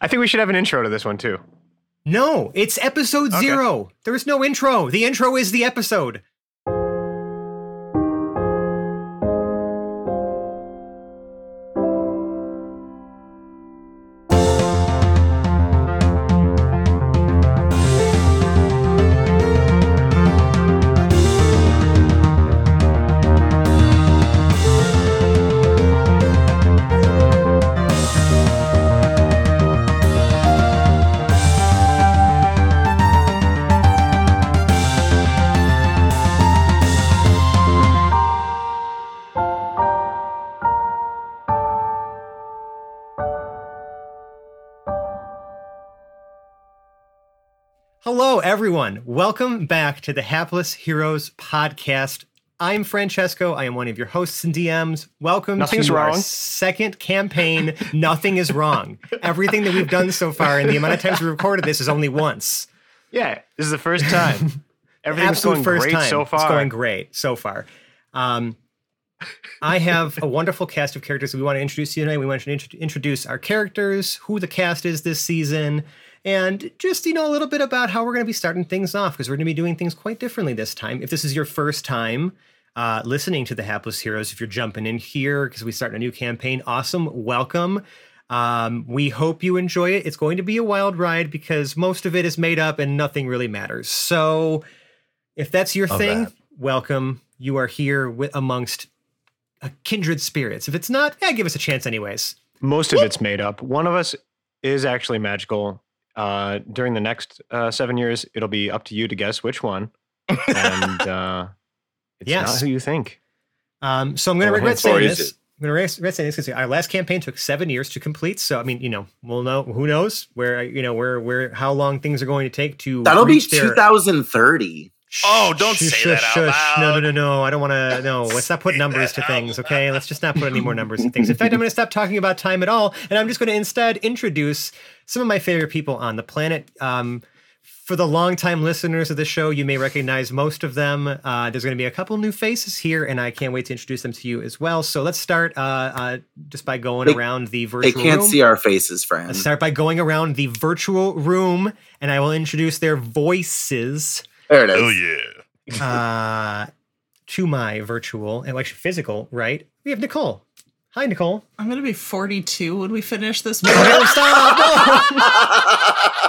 I think we should have an intro to this one too. No, it's episode Okay. zero. There is no intro. The intro is the episode. Everyone. Welcome back to the Hapless Heroes podcast. I'm Francesco. I am one of your hosts and DMs. Welcome Nothing's to our second campaign. Nothing is wrong. Everything that we've done so far and the amount of times we recorded this is only once. Yeah, this is the first time. Everything's Absolute going first great time. so far. It's going great so far. Um, I have a wonderful cast of characters that we want to introduce to you tonight. We want to introduce our characters, who the cast is this season, and just you know a little bit about how we're going to be starting things off because we're going to be doing things quite differently this time. If this is your first time uh, listening to the Hapless Heroes, if you're jumping in here because we start a new campaign, awesome, welcome. Um, we hope you enjoy it. It's going to be a wild ride because most of it is made up and nothing really matters. So, if that's your Love thing, that. welcome. You are here with amongst a kindred spirits. If it's not, yeah, give us a chance, anyways. Most of it's made up. One of us is actually magical. Uh, during the next uh, seven years, it'll be up to you to guess which one. And uh, it's Yes. not who you think. Um, so I'm going to regret saying or is this. I'm going to regret saying this because our last campaign took seven years to complete. So I mean, you know, we'll know. Who knows where you know where where how long things are going to take to That'll be reach their- 2030. Oh, don't Shush, say that shush, out shush. No, no, no, no. I don't want to. No, let's not put numbers to things. Okay, let's just not put any more numbers to things. In fact, I'm going to stop talking about time at all, and I'm just going to instead introduce some of my favorite people on the planet. Um, for the longtime listeners of the show, you may recognize most of them. Uh, there's going to be a couple new faces here, and I can't wait to introduce them to you as well. So let's start uh, uh, just by going They- around the virtual. They can't room. see our faces, Let's friends. start by going around the virtual room, and I will introduce their voices There it is. Oh yeah. uh, to my virtual and actually physical, right? We have Nicole. Hi, Nicole. I'm gonna be 42 when we finish this. No, stop!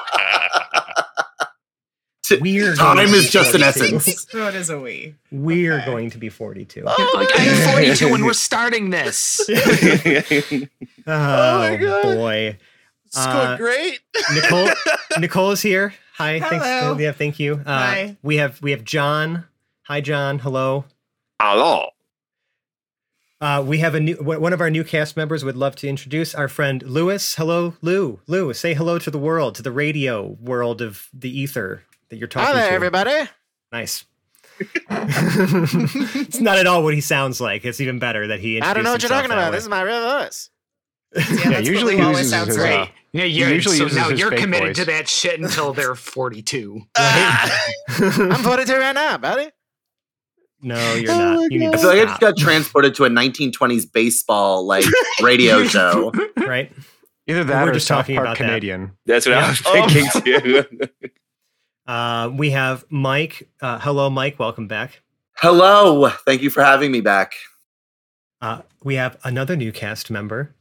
No. We're Time is be just an essence. so it is a we. We're Okay. going to be 42. Oh, like I'm 42 when we're starting this. Oh, my God. boy. It's Uh, going great. Nicole Nicole is here. Hi, thanks. Hello. Yeah, thank you. Uh, Hi. We have we have John. Hi, John. Hello. Hello. Uh, we have a new one of our new cast members would love to introduce our friend Lewis. Hello, Lou. Lou, say hello to the world, to the radio world of the ether that you're talking Hi there, to. everybody. Nice. it's not at all what he sounds like. It's even better that he. I don't know what you're talking himself about. This is my real voice. Yeah, that's usually what Lou he always uses sounds his, like. uh, Yeah, He you're, usually so uses now his you're fake committed voice. to that shit until they're 42. I'm 42 right now, buddy. No, you're not. You need I to feel like I just got transported to a 1920s baseball like radio show. right. Either that We're or just South talking Park about that. Canadian. That's what Yeah. I was thinking too. Uh, we have Mike. Uh, hello, Mike. Welcome back. Hello. Thank you for having me back. Uh, we have another new cast member.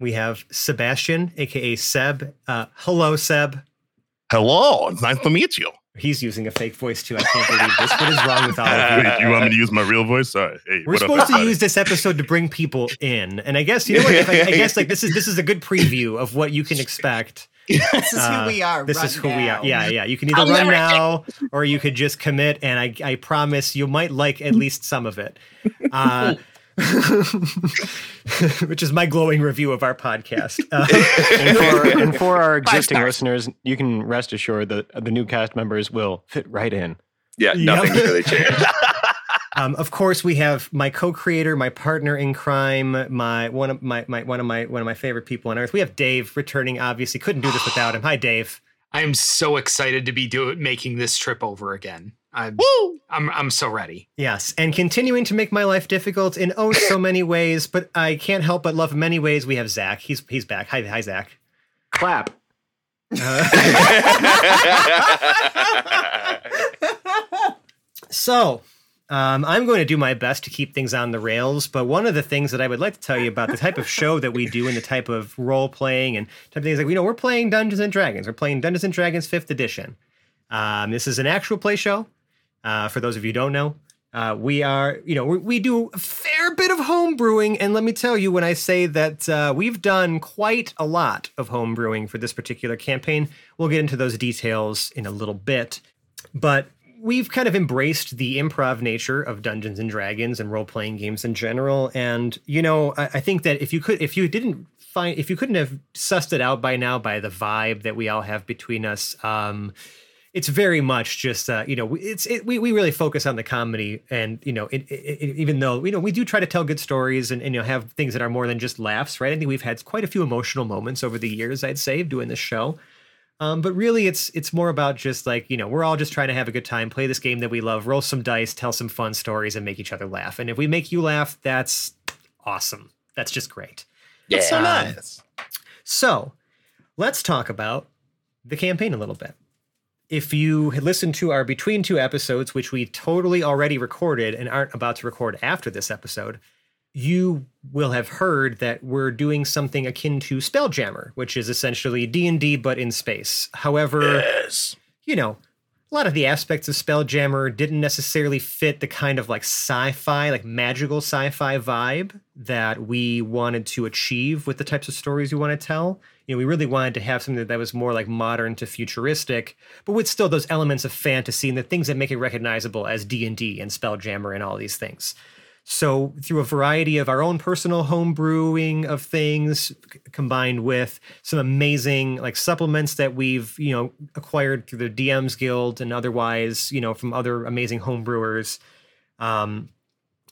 We have Sebastian, aka Seb. Uh, hello, Seb. Hello, it's nice to meet you. He's using a fake voice too. I can't believe this. What is wrong with all of you? Wait, you want me to use my real voice? Sorry. Hey, We're what up, supposed to use this episode to bring people in, and I guess you know what? If I, I guess like this is this is a good preview of what you can expect. This is Uh, who we are. This is who we are. Yeah, yeah. You can either I'll run now or you could just commit, and I I promise you might like at least some of it. Uh, which is my glowing review of our podcast. Uh, and, for, and for our existing listeners, you can rest assured that the new cast members will fit right in. Yeah, Yep. nothing's really changed. Um, of course, we have my co-creator, my partner in crime, my one of my, my one of my one of my favorite people on earth. We have Dave returning. Obviously, couldn't do this without him. Hi, Dave. I am so excited to be do- making this trip over again. I'm, I'm, I'm so ready. Yes, and continuing to make my life difficult in oh so many ways, but I can't help but love many ways. We have Zach. He's he's back. Hi, hi, Zach. Clap. So, um, I'm going to do my best to keep things on the rails. But one of the things that I would like to tell you about the type of show that we do and the type of role playing and type of things like, you know, we're playing Dungeons and Dragons. We're playing Dungeons and Dragons 5th edition. Um, this is an actual play show. Uh, for those of you who don't know, uh, we are, you know, we, we do a fair bit of home brewing. And let me tell you, when I say that uh, we've done quite a lot of home brewing for this particular campaign, we'll get into those details in a little bit. But we've kind of embraced the improv nature of Dungeons and Dragons and role playing games in general. And you know, I, I, think that if you could, if you didn't find, if you couldn't have sussed it out by now by the vibe that we all have between us, um, it's very much just uh, you know it's it, we we really focus on the comedy and you know it, it, even though you know we do try to tell good stories and, and, you know have things that are more than just laughs right I think we've had quite a few emotional moments over the years I'd say doing this show um, but really, it's it's more about just like you know we're all just trying to have a good time, play this game that we love, roll some dice, tell some fun stories, and make each other laugh. And if we make you laugh, that's awesome. That's just great. yeah. so nice. So let's talk about the campaign a little bit. If you had listened to our between two episodes, which we totally already recorded and aren't about to record after this episode, you will have heard that we're doing something akin to Spelljammer, which is essentially D&D but in space. However, Yes. you know, a lot of the aspects of Spelljammer didn't necessarily fit the kind of like sci-fi, like magical sci-fi vibe that we wanted to achieve with the types of stories we want to tell. You know, we really wanted to have something that was more like modern to futuristic, but with still those elements of fantasy and the things that make it recognizable as D&D and Spelljammer and all these things. So, through a variety of our own personal home brewing of things, c- combined with some amazing like supplements that we've you know acquired through the DMs Guild and otherwise, you know, from other amazing home brewers, um,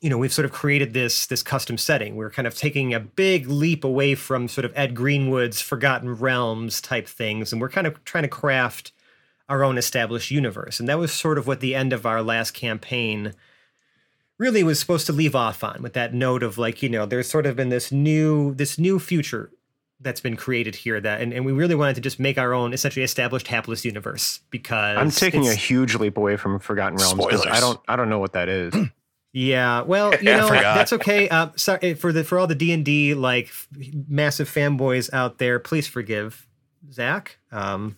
you know, we've sort of created this this custom setting. We're kind of taking a big leap away from sort of Ed Greenwood's Forgotten Realms type things, and we're kind of trying to craft our own established universe. And that was sort of what the end of our last campaign really was supposed to leave off on with that note of like you know there's sort of been this new this new future that's been created here that and, and we really wanted to just make our own essentially established hapless universe because I'm taking a huge leap away from Forgotten Realms because I don't I don't know what that is. yeah well you know that's okay uh sorry for the for all the d&d like f- massive fanboys out there please forgive zach um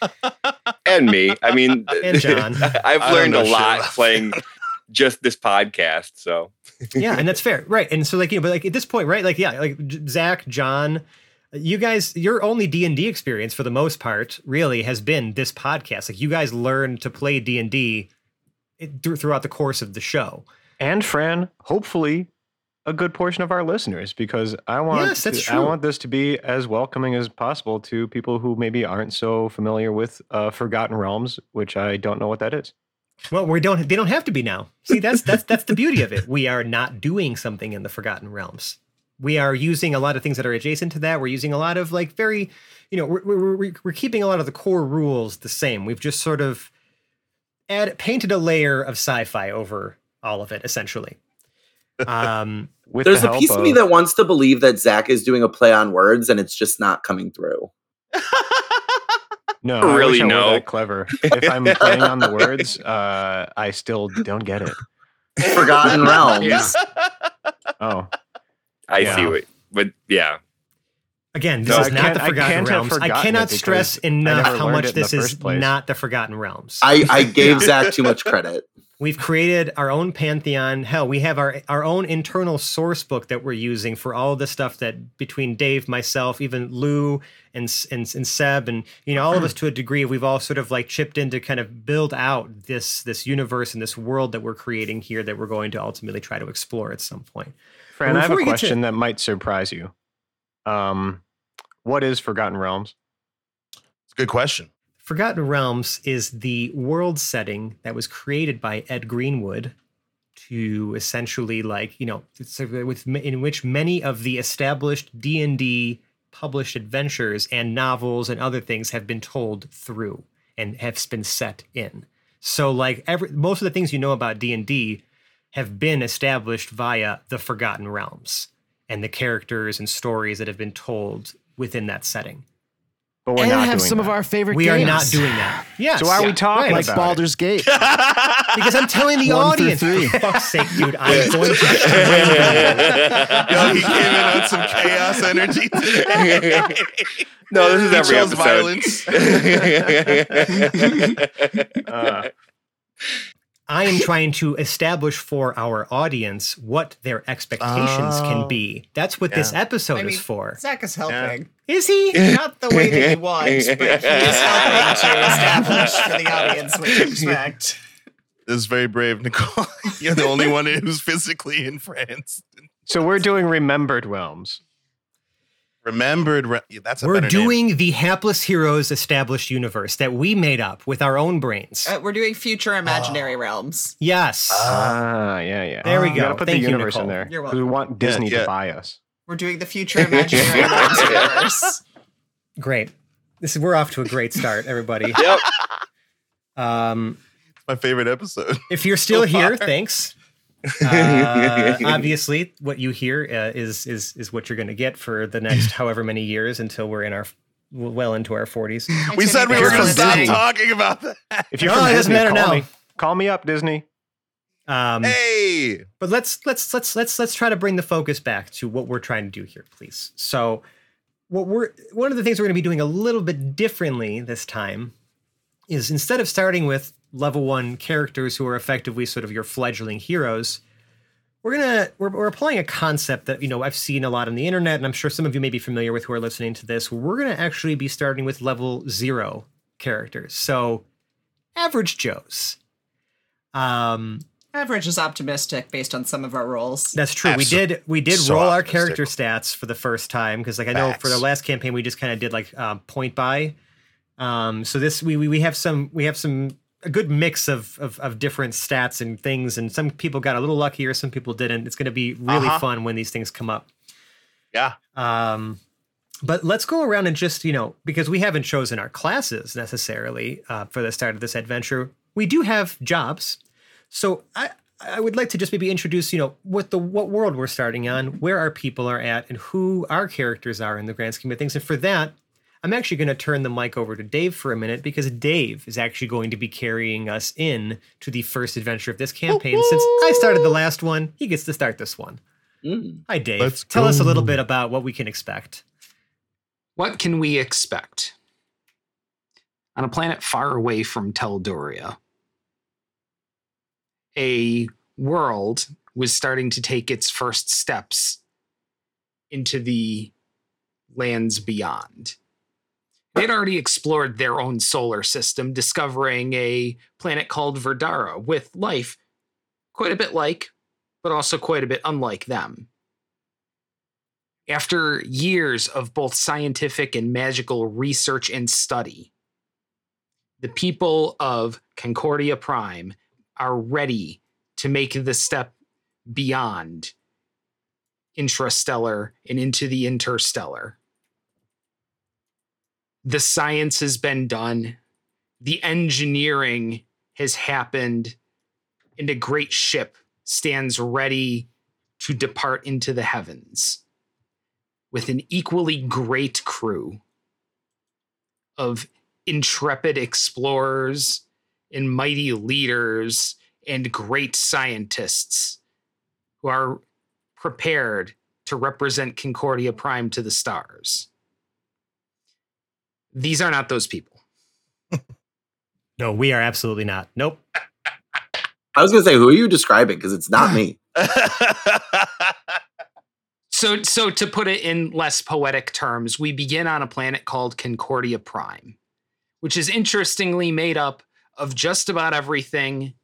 And me. I mean, And John. I've learned a lot about playing just this podcast. So yeah and that's fair right and so like you know but like at this point right like yeah like zach john you guys your only d&d experience for the most part really has been this podcast like you guys learned to play d&d throughout the course of the show and Fran, hopefully a good portion of our listeners because I want Yes, to- I want this to be as welcoming as possible to people who maybe aren't so familiar with uh, Forgotten Realms, which I don't know what that is. well we don't they don't have to be now. See that's that's that's the beauty of it. We are not doing something in the forgotten realms. We are using a lot of things that are adjacent to that. We're using a lot of like very you know we're, we're, we're keeping a lot of the core rules the same. We've just sort of add painted a layer of sci-fi over all of it essentially um With There's the a piece of me that wants to believe that Zach is doing a play on words and it's just not coming through. no, I Really I were no. that clever. If I'm playing on the words, uh, I still don't get it. Forgotten Realms. Yeah. Oh, I Yeah. see what, but yeah. again this No, is I not the forgotten can't realms i cannot stress enough how much it in the this is place. not the forgotten realms I, I gave Zach too much credit. We've created our own pantheon. Hell, we have our our own internal source book that we're using for all the stuff that between Dave, myself, even Lou, and and, and Seb, and you know all of us to a degree, we've all sort of like chipped in to kind of build out this this universe and this world that we're creating here that we're going to ultimately try to explore at some point. Fran, I have a we get to- question that might surprise you. Um, what is Forgotten Realms? It's a good question. Forgotten Realms is the world setting that was created by Ed Greenwood to essentially like, you know, with in which many of the established D&D published adventures and novels and other things have been told through and have been set in. So like every most of the things you know about D&D have been established via the Forgotten Realms and the characters and stories that have been told within that setting. But we're and not have doing some of our favorite games. We are not doing that. Yes. So why are we talking right. like about Baldur's Gate. Because I'm telling the One through audience, three. for fuck's sake, dude, I'm going to. Yo, he came in on some chaos energy today. no, this is He every chose episode. violence. Uh, I am trying to establish for our audience what their expectations Oh. can be. Oh. That's what this episode I mean, is for. Zach is helping. Is he? Not the way that you want, but he is helping to establish for the audience what to expect. This is very brave, Nicole. You're the only one who's physically in France. so we're doing remembered realms. Remembered. Re- yeah, that's a We're better name. doing the hapless heroes established universe that we made up with our own brains. Uh, we're doing future imaginary realms. yes. Ah, yeah, yeah. There we go. You gotta put Thank the you, universe in there. You're 'cause We want Disney yeah. to buy us. We're doing the future imaginary realms universe. great. This is we're off to a great start, everybody. yep. Um, my favorite episode. if you're still So here, thanks. Uh, obviously, what you hear uh, is is is what you're going to get for the next however many years until we're in our well into our 40s. We said we You're were going to stop Disney. talking about that. If you're No, from it doesn't Disney, matter call now. me. Call me up, Disney. Um, Hey, but let's let's let's let's let's try to bring the focus back to what we're trying to do here, please. So, what we're one of the things we're going to be doing a little bit differently this time is instead of starting with level one characters who are effectively sort of your fledgling heroes, we're gonna we're, we're applying a concept that you know I've seen a lot on the internet, and I'm sure some of you may be familiar with who are listening to this. We're gonna actually be starting with level zero characters, so average Joes. Um, Average is optimistic based on some of our rolls. that's true. We did we did so roll our character stats for the first time because like I know for the last campaign we just kind of did like um, point buy. Um, so this we, we we have some we have some a good mix of, of of different stats and things, and some people got a little luckier, some people didn't. It's going to be really Uh-huh. fun when these things come up. yeah. Um, but let's go around and just you know because we haven't chosen our classes necessarily uh, for the start of this adventure. We do have jobs, so I I would like to just maybe introduce you know what the what world we're starting on, where our people are at, and who our characters are in the grand scheme of things. And for that, I'm actually going to turn the mic over to Dave for a minute because Dave is actually going to be carrying us in to the first adventure of this campaign. Since I started the last one, he gets to start this one. Mm. Hi, Dave. Let's Tell us a little bit about what we can expect. What can we expect? On a planet far away from Teldoria, a world was starting to take its first steps into the lands beyond. They'd already explored their own solar system, discovering a planet called Verdara with life quite a bit like, but also quite a bit unlike them. After years of both scientific and magical research and study, the people of Concordia Prime are ready to make the step beyond intrastellar and into the interstellar. The science has been done, the engineering has happened, and a great ship stands ready to depart into the heavens with an equally great crew of intrepid explorers and mighty leaders and great scientists who are prepared to represent Concordia Prime to the stars. These are not those people. No, we are absolutely not. Nope. I was gonna say, who are you describing? Because it's not me. So, so to put it in less poetic terms, we begin on a planet called Concordia Prime, which is interestingly made up of just about everything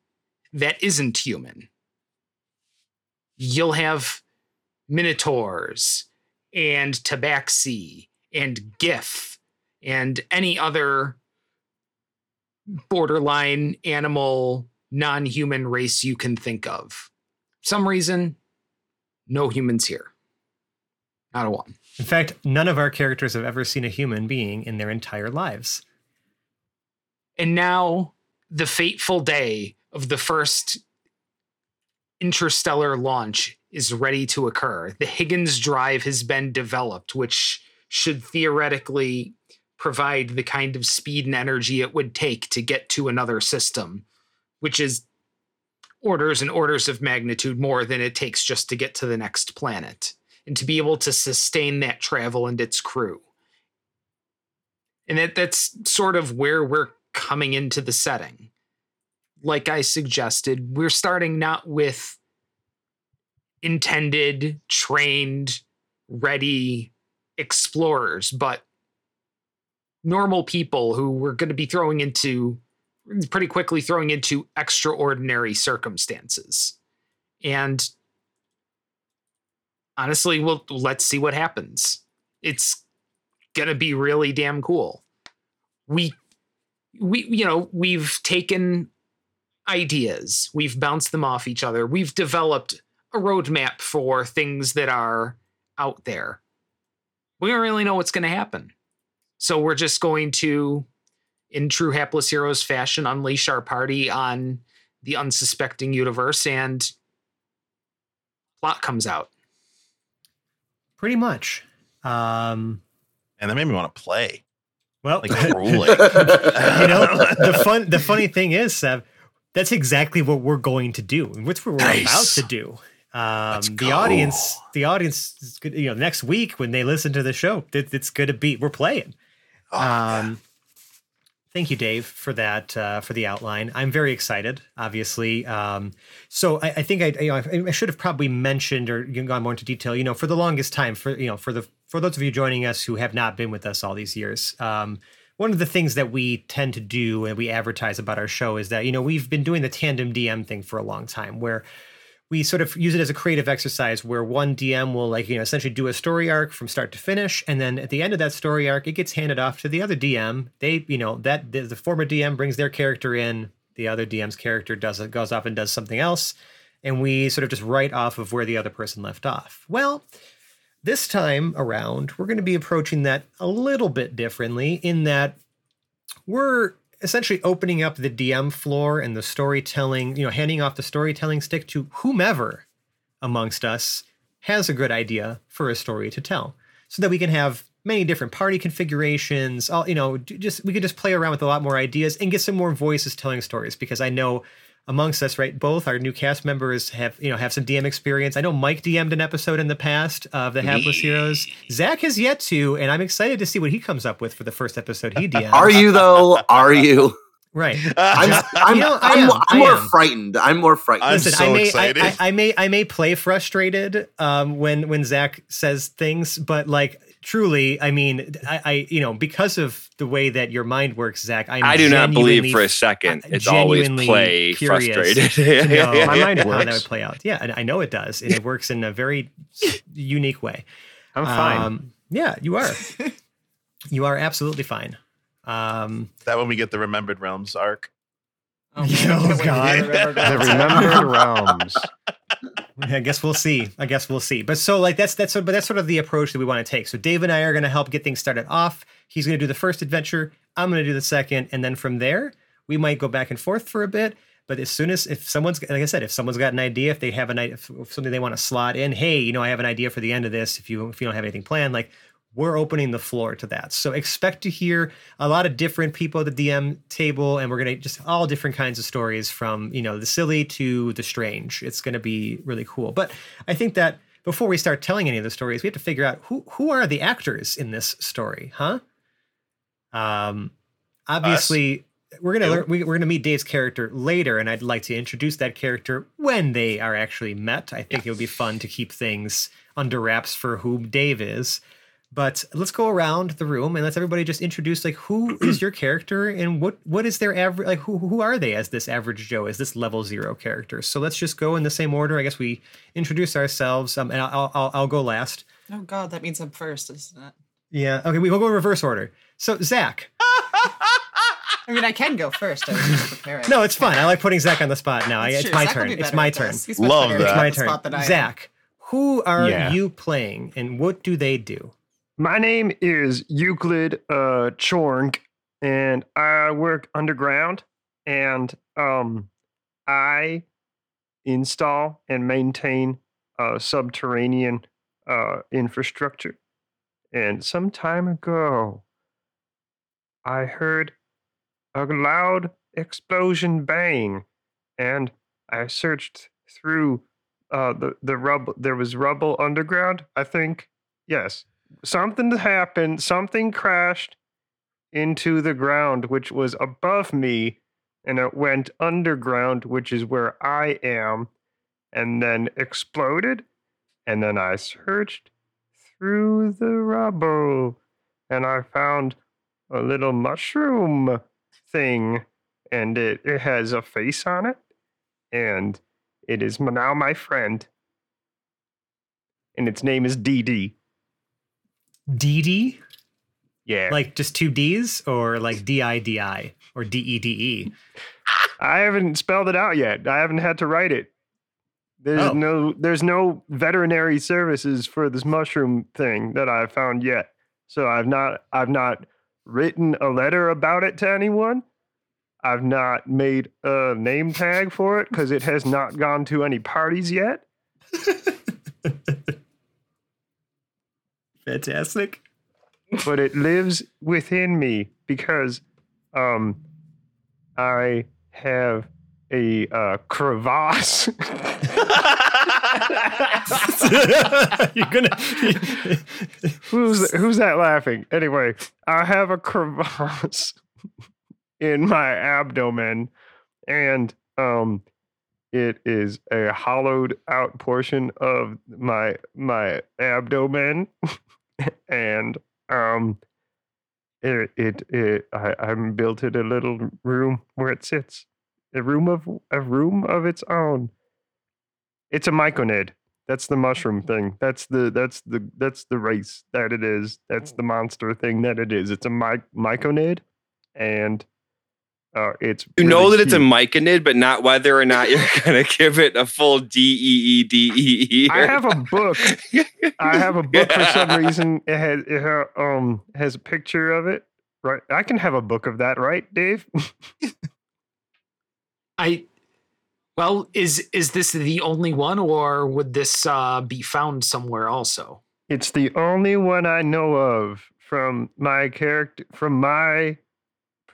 that isn't human. You'll have minotaurs and tabaxi and giff and any other borderline animal non-human race you can think of. some reason, no humans here. Not a one. In fact, none of our characters have ever seen a human being in their entire lives. And now the fateful day of the first interstellar launch is ready to occur. The Higgins drive has been developed, which should theoretically provide the kind of speed and energy it would take to get to another system, which is orders and orders of magnitude more than it takes just to get to the next planet and to be able to sustain that travel and its crew. And that, that's sort of where we're coming into the setting. Like I suggested, we're starting not with intended, trained, ready explorers, but normal people who we're going to be throwing into pretty quickly throwing into extraordinary circumstances. And honestly, well, let's see what happens. It's going to be really damn cool. We we you know, we've taken ideas, we've bounced them off each other. We've developed a roadmap for things that are out there. We don't really know what's going to happen. So we're just going to, in true Hapless Heroes fashion, unleash our party on the unsuspecting universe and plot comes out. Pretty much. Um, And that made me want to play. well, Like grueling. you know, the fun the funny thing is, Seb, that's exactly what we're going to do. and What's what we're Nice. about to do. Um, the audience, the audience, is good, you know, next week when they listen to the show, it, it's going to be we're playing. Oh. Um, thank you, Dave, for that uh, for the outline. I'm very excited. Obviously, um, so I, I think I, you know, I should have probably mentioned or gone more into detail. You know, for the longest time, for you know, for the for those of you joining us who have not been with us all these years. Um, one of the things that we tend to do and we advertise about our show is that you know we've been doing the tandem DM thing for a long time, where we sort of use it as a creative exercise where one DM will like you know essentially do a story arc from start to finish, and then at the end of that story arc, it gets handed off to the other DM. They you know that the, the former DM brings their character in, the other DM's character does it goes off and does something else, and we sort of just write off of where the other person left off. Well. This time around, we're going to be approaching that a little bit differently in that we're essentially opening up the DM floor and the storytelling, you know, handing off the storytelling stick to whomever amongst us has a good idea for a story to tell. So that we can have many different party configurations all you know just we could just play around with a lot more ideas and get some more voices telling stories because i know amongst us right both our new cast members have you know have some dm experience i know mike dm'd an episode in the past of the hapless heroes zach has yet to and i'm excited to see what he comes up with for the first episode he dm Are you though? Are you? right I'm I'm, You know, I I'm, am, I'm more frightened. I'm more frightened. I'm Listen, so I may, excited. I, I, I may, I may play frustrated um, when when Zach says things, but like truly, I mean, I, I, you know, because of the way that your mind works, Zach, I'm I do not believe for a second uh, it's always play curious frustrated. to know My mind how that would play out. Yeah, and I know it does, and it works in a very unique way. I'm fine. Um, yeah, you are. you are absolutely fine. Um, that when we get the Remembered Realms arc. Oh, man, Oh, I can't wait to God. remember the remembered realms. I guess we'll see. I guess we'll see. But so like that's that's but that's sort of the approach that we want to take. So Dave and I are going to help get things started off. He's going to do the first adventure. I'm going to do the second, and then from there we might go back and forth for a bit. But as soon as if someone's like I said, if someone's got an idea, if they have an idea, if if something they want to slot in, hey, you know, I have an idea for the end of this. If you if you don't have anything planned, like we're opening the floor to that. So expect to hear a lot of different people at the DM table, and we're gonna just all different kinds of stories from you know the silly to the strange. It's gonna be really cool. But I think that before we start telling any of the stories, we have to figure out who who are the actors in this story, huh? Um, obviously. We're gonna learn, we, we're gonna meet Dave's character later, and I'd like to introduce that character when they are actually met. I think it would be fun to keep things under wraps for who Dave is. But let's go around the room and let's everybody just introduce like who is your character and what what is their average like who who are they as this average Joe as this level zero character. So let's just go in the same order. I guess we introduce ourselves. Um, and I'll I'll, I'll go last. Oh God, that means I'm first, isn't it? Yeah. Okay. We will go in reverse order. So Zach. I mean, I can go first. I was just preparing. No, it's fine. I like putting Zach on the spot now. I, it's my Zach turn. It's my turn. this. He's much Love that. It's my turn. than I am. Zach, who are Yeah. you playing and what do they do? My name is Euclid uh, and I work underground, and um, I install and maintain uh, subterranean uh, infrastructure. And some time ago, I heard a loud explosion bang, and I searched through uh, the the rubble. There was rubble underground. I think yes, something happened. Something crashed into the ground, which was above me, and it went underground, which is where I am, and then exploded. And then I searched through the rubble, and I found a little mushroom thing, and it, it has a face on it, and it is now my friend. And its name is Dee. DD? Yeah. Like just two D's or like D I D I or D E D E? I haven't spelled it out yet. I haven't had to write it. There's Oh. no there's no veterinary services for this mushroom thing that I've found yet. So I've not I've not written a letter about it to anyone. I've not made a name tag for it because it has not gone to any parties yet. Fantastic. but it lives within me because um I have a uh, crevasse. You're gonna who's who's that laughing? Anyway, I have a crevasse in my abdomen, and um, it is a hollowed out portion of my my abdomen, and um, it it, it I I'm built it a little room where it sits, a room of a room of its own. It's a myconid. That's the mushroom thing. That's the that's the that's the race that it is. That's the monster thing that it is. It's a my, myconid, and uh, it's You know really that it's a cute. myconid, but not whether or not you're gonna give it a full D E E D E E. I have a book. I have a book for some reason. It has it ha, um has a picture of it. Right, I can have a book of that, right, Dave? I well, is is this the only one, or would this uh, be found somewhere also? It's the only one I know of from my character, from my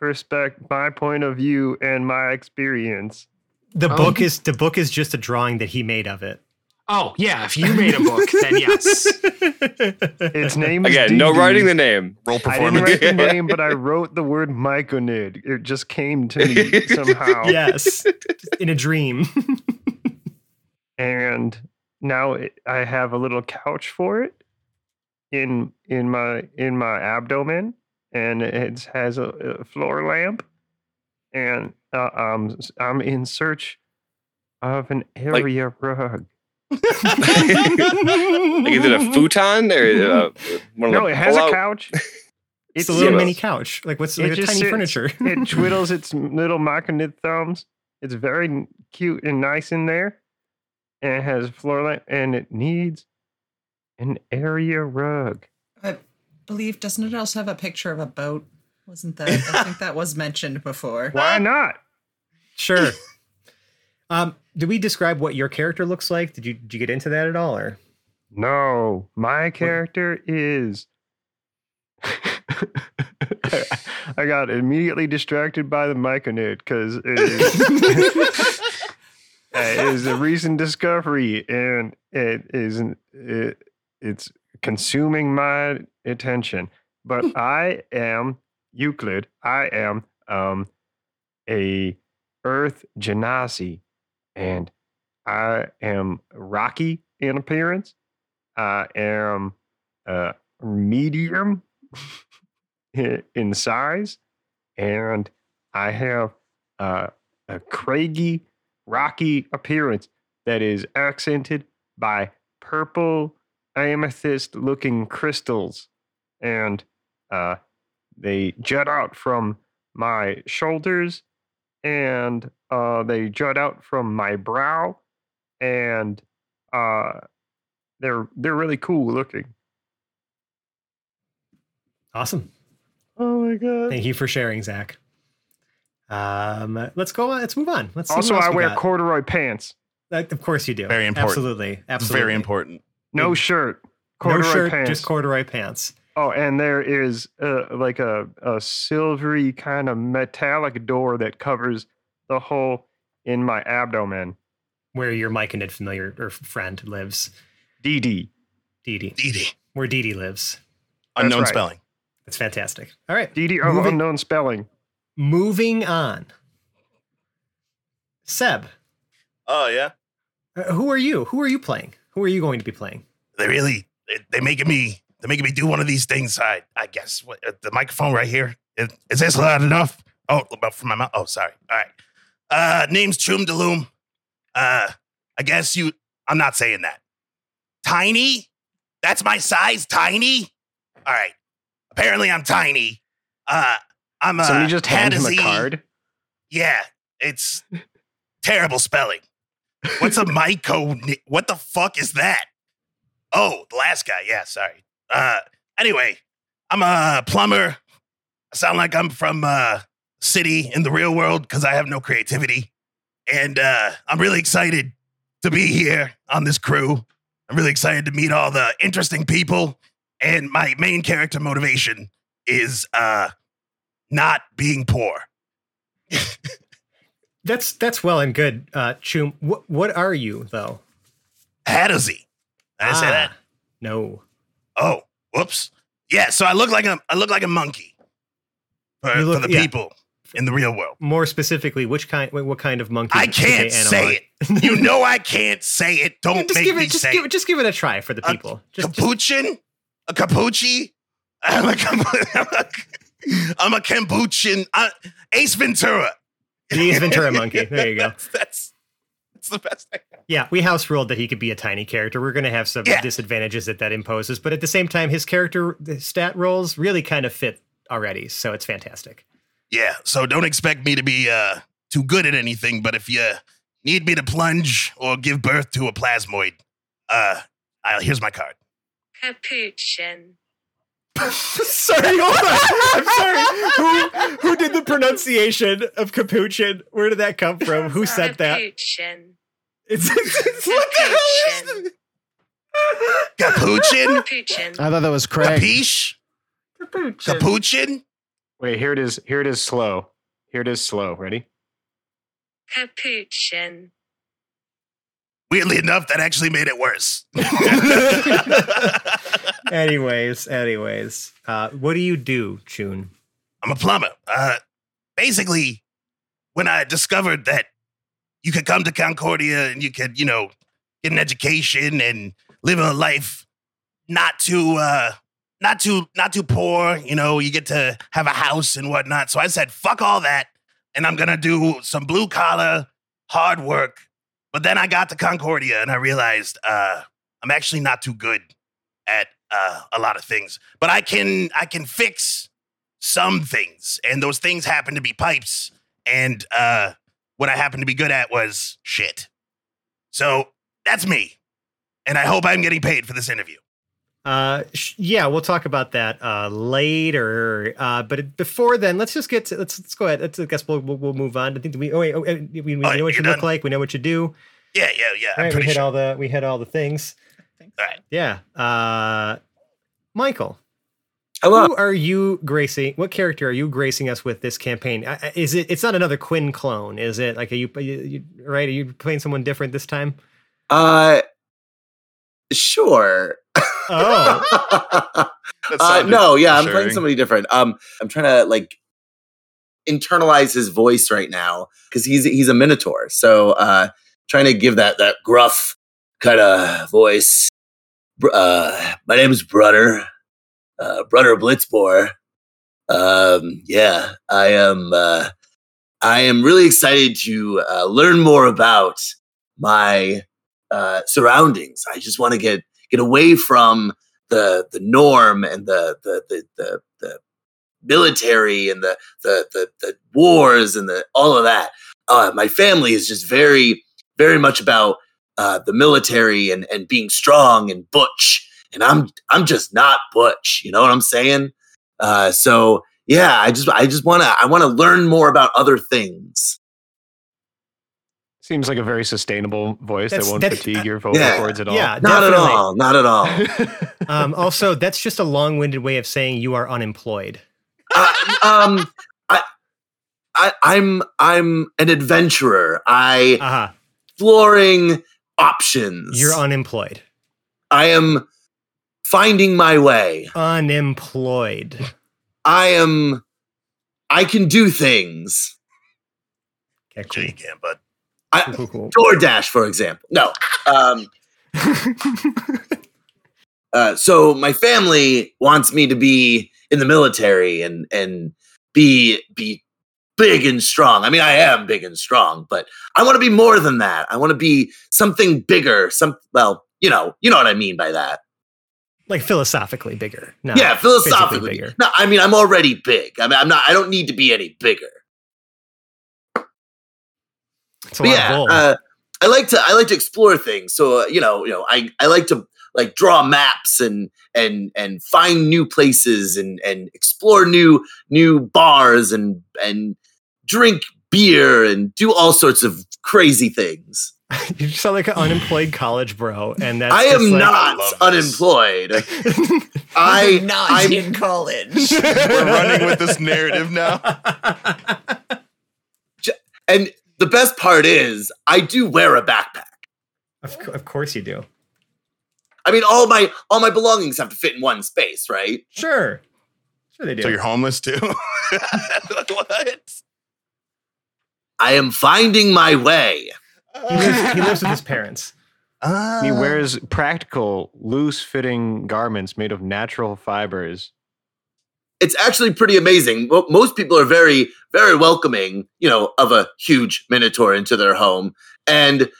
perspective, my point of view, and my experience. the Oh. book is the book is just a drawing that he made of it. Oh yeah, if you made a book, then yes. Its name is Again, no writing the name. Roll I didn't write the name, but I wrote the word myconid. It just came to me somehow. yes. In a dream. and now it, I have a little couch for it in in my in my abdomen, and it has a, a floor lamp, and uh, um, s- I'm in search of an area rug. Like, is it a futon or uh, one of No, the it has a couch. It's a little mini couch. Like what's It like a tiny sits- furniture. it twiddles its little myconid thumbs. It's very cute and nice in there, and it has a floor lamp, and it needs an area rug. I believe doesn't it also have a picture of a boat? Wasn't that? I think that was mentioned before. Why not? Sure. Um, did we describe what your character looks like? Did you did you get into that at all, or No, my character is. I got immediately distracted by the myconid because it is, it is a recent discovery and it is it, it's consuming my attention. But I am Euclid. I am um a Earth Genasi, and I am rocky in appearance. I am uh, medium in size, and I have uh, a craggy, rocky appearance that is accented by purple amethyst looking crystals. And uh, they jut out from my shoulders and uh, they jut out from my brow and uh, they're they're really cool looking. awesome? Oh my god! Thank you for sharing, Zach. Um, let's go on. Let's move on. Let's Also, what I we wear got. corduroy pants, Uh, of course you do. Very important. Absolutely. Absolutely. Very important. no Big- shirt, No shirt, pants. just corduroy pants. Oh, and there is uh, like a, a silvery kind of metallic door that covers the hole in my abdomen. Where your Myconid familiar or friend lives. DD. DD. Dee. Dee Dee. Where DD Dee lives. Unknown right. spelling. That's fantastic. All right. DD of Moving- unknown spelling. Moving on. Seb, Oh yeah. uh, who are you? Who are you playing? Who are you going to be playing? They really they, they making me they're making me do one of these things. I I guess what, uh, the microphone right here is, is this loud enough? Oh, about from my mouth. Oh, sorry. All right. Uh, name's Chum Daloom. Uh, I guess you. I'm not saying that. Tiny. That's my size. Tiny. All right. Apparently, I'm tiny. Uh, I'm uh, Somebody just hand him a card. Yeah, it's terrible spelling. What's a myco? What the fuck is that? Oh, the last guy. Yeah, sorry. Uh, anyway, I'm a plumber. I sound like I'm from uh, city in the real world because I have no creativity, and uh, I'm really excited to be here on this crew. I'm really excited to meet all the interesting people, and my main character motivation is uh, not being poor. That's that's well and good, uh, Chum. What what are you though? Hadozee. I say that. Ah, No. Oh, whoops. Yeah, so I look like a I look like a monkey for, look- for the yeah. people in the real world. More specifically, which kind? What kind of monkey? I can't say analog? it. You know I can't say it. Don't just make give me it. Just say give it. Just give it a try for the people. Just, just Capuchin? A capucci? I'm a, I'm a, I'm a. Uh, Ace Ventura. The Ace Ventura monkey. There you go. That's, that's the best I got. Yeah, we house ruled that he could be a tiny character. We're going to have some Yeah. disadvantages that that imposes, but at the same time, his character the stat rolls really kind of fit already, so it's fantastic. Yeah, so don't expect me to be uh, too good at anything, but if you need me to plunge or give birth to a plasmoid, uh, i here's my card. Capuchin. sorry, hold on. I'm sorry. Who who did the pronunciation of capuchin? Where did that come from? Who said that? Capuchin. It's, it's, what the hell is Capuchin? Capuchin. I thought that was Craig. Capiche? Capuchin. Capuchin? Wait, here it is. Here it is slow. Here it is slow. Ready? Capuchin. Weirdly enough, that actually made it worse. anyways, anyways, uh, what do you do, Chum? I'm a plumber. Uh, basically, when I discovered that you could come to Concordia and you could, you know, get an education and live a life not too, uh, not too, not too poor. You know, you get to have a house and whatnot. So I said, "Fuck all that," and I'm gonna do some blue collar, hard work. But then I got to Concordia and I realized uh, I'm actually not too good at uh, a lot of things. But I can, I can fix some things, and those things happen to be pipes. And uh, what I happened to be good at was shit. So that's me, and I hope I'm getting paid for this interview. Uh, sh- yeah, we'll talk about that uh, later. Uh, but before then, let's just get to, let's let's go ahead. Let's, I guess we'll, we'll we'll move on. I think we oh wait, oh, uh, we, we Oh, know what you you're look like. We know what you do. Yeah, yeah, yeah. All we pretty hit sure. all the we hit all the things. All right. Yeah. Uh, Michael, Hello. who are you gracing? What character are you gracing us with this campaign? Is it? It's not another Quinn clone, is it? Like, are you, you, you right? Are you playing someone different this time? Uh, sure. Oh, uh, no, yeah, I'm playing somebody different. Um, I'm trying to like internalize his voice right now because he's he's a minotaur. So uh, trying to give that that gruff kind of voice. Uh, my name is Brunner, uh, Brunner. Um, yeah, I am. Uh, I am really excited to uh, learn more about my uh, surroundings. I just want to get get away from the the norm and the the the the, the military and the, the the the wars and the all of that. Uh, my family is just very very much about uh, the military and and being strong and butch. And I'm I'm just not butch. You know what I'm saying? Uh, so yeah, I just I just want to I want to learn more about other things. Seems like a very sustainable voice That's- that won't that's- fatigue your vocal Yeah. cords at all. Yeah, Not at all. Not at all. Um, also, that's just a long-winded way of saying you are unemployed. uh, um, I, I, I'm I'm an adventurer. I Aha, exploring options. you're unemployed. I am finding my way. Unemployed. I am. I can do things. Okay, Sure you cool. can, bud. I, Cool, cool, DoorDash, for example. No. Um, uh, so my family wants me to be in the military and and be be big and strong. I mean, I am big and strong, but I want to be more than that. I want to be something bigger. Some well, you know, you know what I mean by that. Like philosophically bigger. No, yeah, philosophically. bigger. No, I mean, I'm already big. I mean, I'm not. I don't need to be any bigger. It's a lot yeah, uh, I like to I like to explore things. So uh, you know, you know, I I like to like draw maps and and and find new places and and explore new new bars and and drink beer and do all sorts of crazy things. you just sound like an unemployed college bro, and that's I am like- not love this. unemployed. I not I'm in college. We're running with this narrative now. and the best part is I do wear a backpack. of, cou- of course you do. I mean, all my all my belongings have to fit in one space, right? Sure, sure they do. So you're homeless too? what? I am finding my way. he, lives, he lives with his parents. Uh, He wears practical, loose fitting garments made of natural fibers. it's actually pretty amazing. Most people are very, very welcoming, you know, of a huge minotaur into their home. And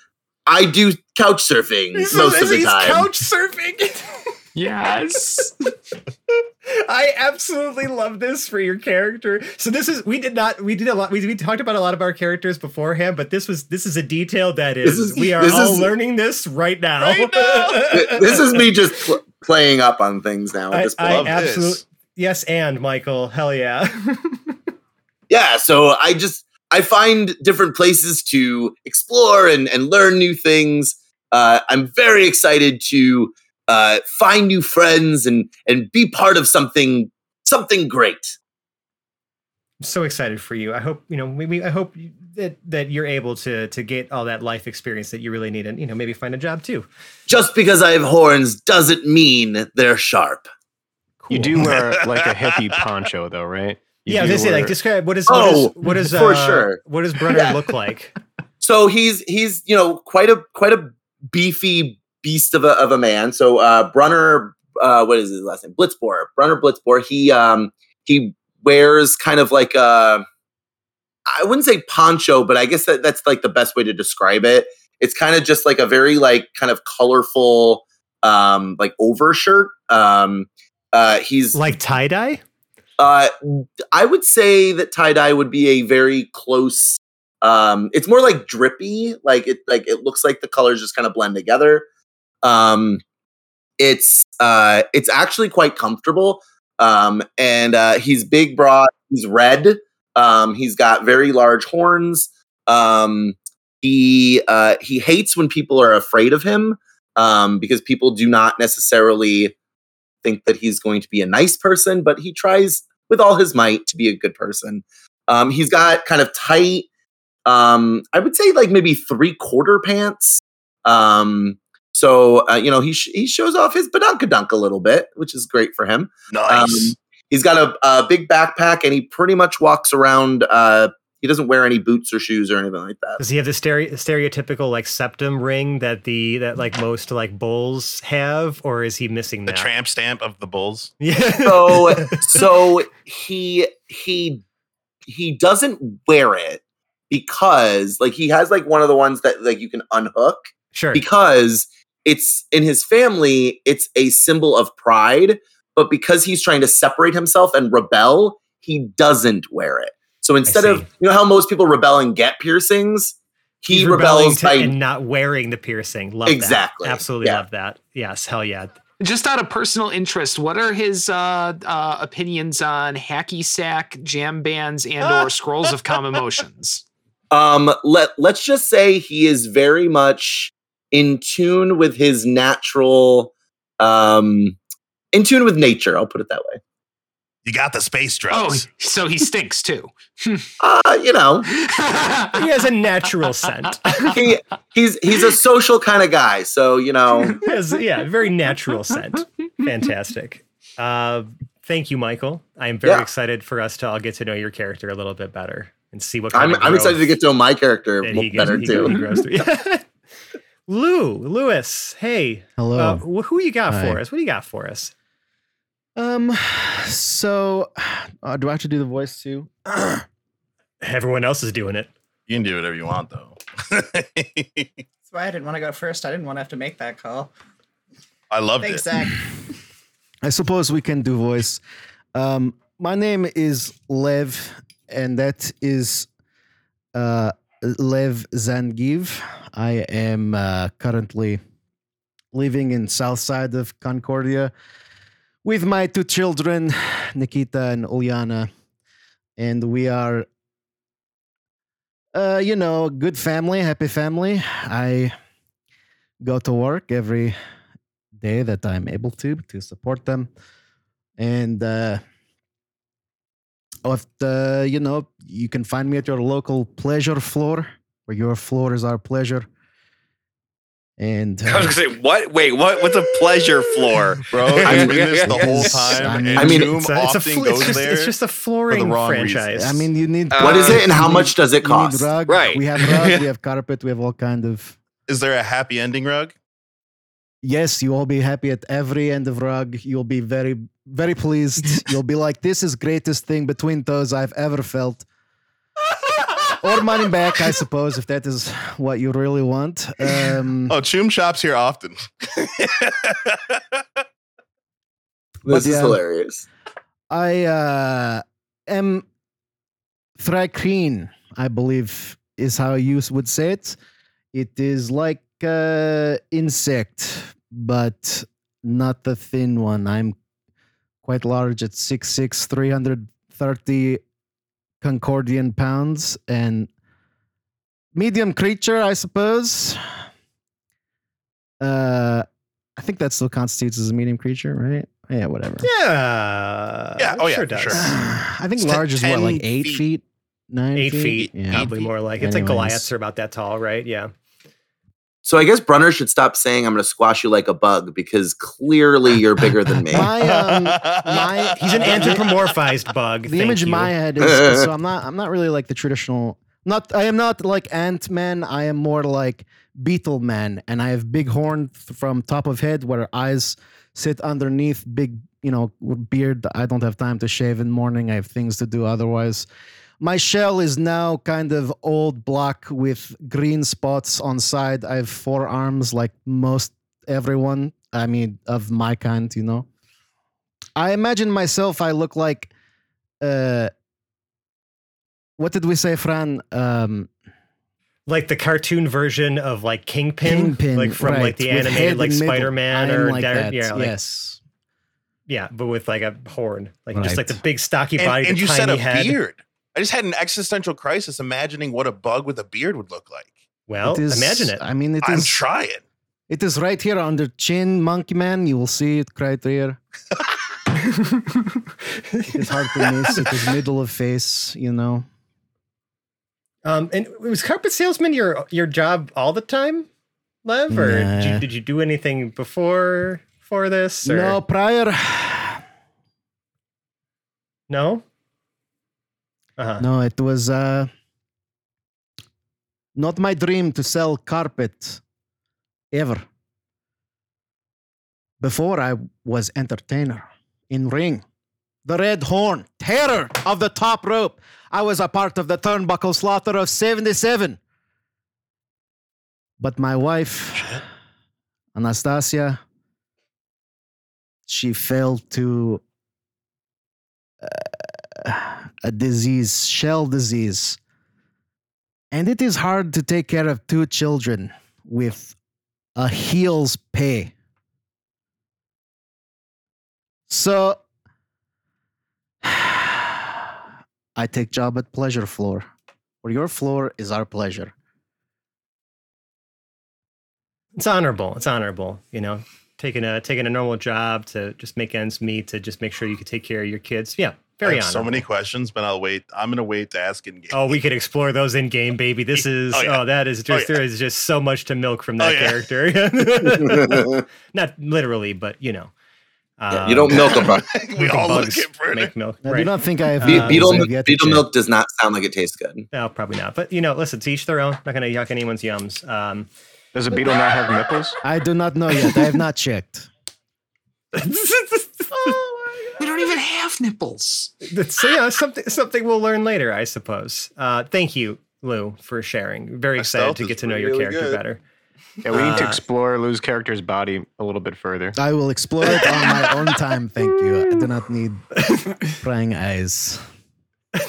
I do couch surfing most of the time. couch surfing. Yes. I absolutely love this for your character. So this is we did not we did a lot we, we talked about a lot of our characters beforehand, but this was this is a detail that is, is- we are all is- learning this right now. Right Th- this is me just pl- playing up on things now at I. I absolutely yes, and Michael, hell yeah. yeah, so I just I find different places to explore and, and learn new things. Uh, I'm very excited to uh, find new friends and and be part of something something great. I'm so excited for you. I hope you know. Maybe I hope that that you're able to to get all that life experience that you really need, and you know maybe find a job too. Just because I have horns doesn't mean they're sharp. You do wear like a hippie poncho, though, right? You yeah, I was do say like wear- describe what is Oh, what is what is for uh, sure. what does Brunner Yeah. look like? So he's he's you know quite a quite a beefy beast of a of a man. So uh Brunner uh what is his last name? Blitzbohr. Brunner Blitzbohr. He um he wears kind of like a I wouldn't say poncho, but I guess that, that's like the best way to describe it. It's kind of just like a very like kind of colorful um like overshirt. Um uh he's like tie dye? uh, I would say that tie dye would be a very close. Um, it's more like drippy, like it like it looks like the colors just kind of blend together. Um, it's uh, it's actually quite comfortable. Um, and uh, he's big, broad. He's red. Um, he's got very large horns. Um, he uh, he hates when people are afraid of him um, because people do not necessarily think that he's going to be a nice person, but he tries with all his might to be a good person. Um, he's got kind of tight, um, I would say like maybe three quarter pants. Um, so uh, you know he sh- he shows off his badunkadunk a little bit, which is great for him. Nice. Um, he's got a, a big backpack and he pretty much walks around. Uh, he doesn't wear any boots or shoes or anything like that. Does he have the stereo- stereotypical like septum ring that the that like most like bulls have, or is he missing the that? tramp stamp of the bulls. Yeah. So so he he he doesn't wear it because like he has like one of the ones that like you can unhook sure. because it's in his family it's a symbol of pride but because he's trying to separate himself and rebel he doesn't wear it so instead of you know how most people rebel and get piercings he He's rebelling rebels by and not wearing the piercing. Love Exactly. That. Absolutely Yeah. love that. Yes. Hell yeah. Just out of personal interest, what are his uh, uh, opinions on hacky sack, jam bands, and or scrolls of calm emotions? Um, let let's just say he is very much in tune with his natural, um, in tune with nature. I'll put it that way. You got the space Oh, so he stinks too. Uh, you know, He has a natural scent. he he's he's a social kind of guy. So you know, has- yeah, very natural scent. Fantastic. Uh, thank you, Michael. I am very Yeah. excited for us to all get to know your character a little bit better and see what kind I'm of I'm excited to get to know my character that mo- better he- too. he grows through. Lou, Lewis, hey, Hello. uh, who you got Hi. for us? What do you got for us? um, so uh, do I have to do the voice too? Everyone else is doing it. You can do whatever you want, though. That's why I didn't want to go first. I didn't want to have to make that call. I loved Thanks, it. Zach. I suppose we can do voice. Um, my name is Lev, and that is uh, Lev Zangief. I am uh, currently living in south side of Concordia with my two children, Nikita and Uliana, and we are, uh, you know, good family, happy family. I go to work every day that I'm able to to support them. And uh if the, you know, you can find me at your local pleasure floor where your floor is our pleasure. And I was uh, gonna say, what? Wait, what? What's a pleasure floor? Bro, it's been this the whole time. I mean- I mean, Doom It's a, it's a fl- goes it's just, there. it's just a flooring wrong franchise. I mean, you need. Uh, what is it, and how much does it need- you need cost? rug. Right. We have rug. we have carpet. We have all kind of. Is there a happy ending rug? Yes, you will be happy at every end of rug. You'll be very, very pleased. You'll be like, "This is greatest thing between toes I've ever felt." or money back, I suppose, if that is what you really want. Um, Oh, Chum shops here often. This is yeah. hilarious. I uh, am Thri-kreen, I believe is how you would say it. It is like uh, insect, but not the thin one. I'm quite large at 6'6", 330 Concordian pounds, and medium creature, I suppose. Uh, I think that still constitutes as a medium creature, right? Yeah, whatever. yeah. Yeah, oh, yeah, sure does. sure. I think It's large is what, like eight feet. feet, nine Eight feet, Yeah. probably more like it's like Anyways. Goliaths are about that tall, right? Yeah. So I guess Brunner should stop saying I'm going to squash you like a bug because clearly you're bigger than me. My um, my He's an anthropomorphized bug. the thank image in my head is so I'm not I'm not really like the traditional. Not I am not like Ant Man. I am more like Beetle Man, and I have big horn th- from top of head where eyes sit underneath. Big you know beard. I don't have time to shave in morning. I have things to do otherwise. My shell is now kind of old black with green spots on side. I have four arms like most everyone. I mean, of my kind, you know. I imagine myself. I look like, uh, what did we say, Fran? Um, like the cartoon version of like Kingpin, Kingpin, like from right, like the with animated like. Spider Man I am or like Dar- that. yeah, like, yes. yeah, but with like a horn, like just like the big stocky and, body, and the you tiny said a head. beard. I just had an existential crisis imagining what a bug with a beard would look like. Well, It is- imagine it. I mean, it I'm is. trying. It is right here under chin, monkey man. You will see it right here. It's hard to miss. It is middle of face. You know. Um, and was carpet salesman your your job all the time, Lev, or did, you, did you do anything before for this? Or? No prior. no. Uh-huh. No, it was uh, not my dream to sell carpet ever. Before I was entertainer in ring, the Red Horn, terror of the top rope. I was a part of the turnbuckle slaughter of 77. But my wife, Anastasia, she fell to uh, a disease, shell disease. And it is hard to take care of two children with a heel's pay. So I take job at Pleasure Floor. where your floor is our pleasure. It's honorable. It's honorable. You know, taking a taking a normal job to just make ends meet to just make sure you can take care of your kids. Yeah, I have honorable. so many questions, but I'll wait. I'm gonna wait to ask in game. Oh, we could explore those in game, baby. This is Oh, oh, that is just yeah. there is just so much to milk from Oh, that yeah. character. Not literally, but you know. Yeah, you don't milk a bug. we all look bugs at Vernon. make milk. I do not think I have. Be- Uh, beetle I've beetle milk does not sound like it tastes good. No, probably not. But you know, listen, to each their own. Not gonna yuck anyone's yums. Um, Does a beetle not have nipples? I do not know yet. I have not checked. We don't even have nipples. that's you know, something something we'll learn later, I suppose. Uh, thank you, Lou, for sharing. Very My excited to get to know your really character good. better. Yeah, we need to Uh, explore Lou's character's body a little bit further. I will explore it on my own time. Thank you. I do not need prying eyes.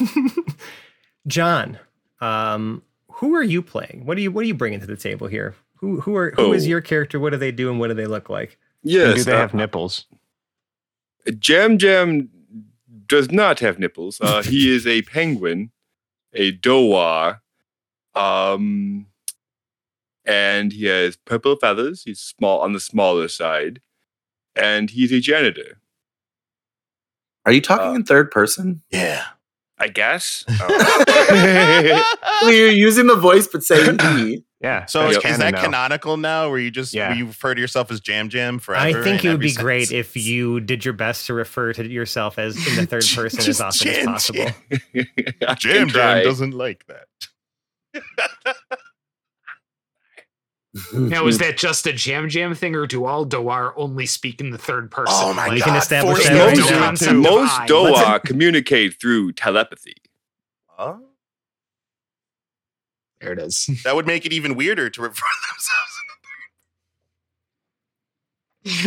John, um, who are you playing? What are you What are you bringing to the table here? Who Who are Who is Oh. your character? What do they do, and what do they look like? And Yes, do they uh, have nipples? Jam Jam does not have nipples. Uh, he is a penguin, a Dohwar, um, and he has purple feathers. He's small on the smaller side, and he's a janitor. Are you talking Uh, in third person? Yeah. I guess. Oh. Well, you're using the voice but saying he. Yeah. So that's is that now. canonical now, where you just Yeah. where you refer to yourself as Jam Jam forever? I think it would every be great if you did your best to refer to yourself as in the third person as Just often as possible. Jam. Jam. Jam doesn't like that. Now, is that just a jam jam thing, or do all Dohwar only speak in the third person? Oh my We god! can establish that me right to most, do now. it concept too. of most I. communicate through telepathy. Huh? There it is. That would make it even weirder to refer themselves in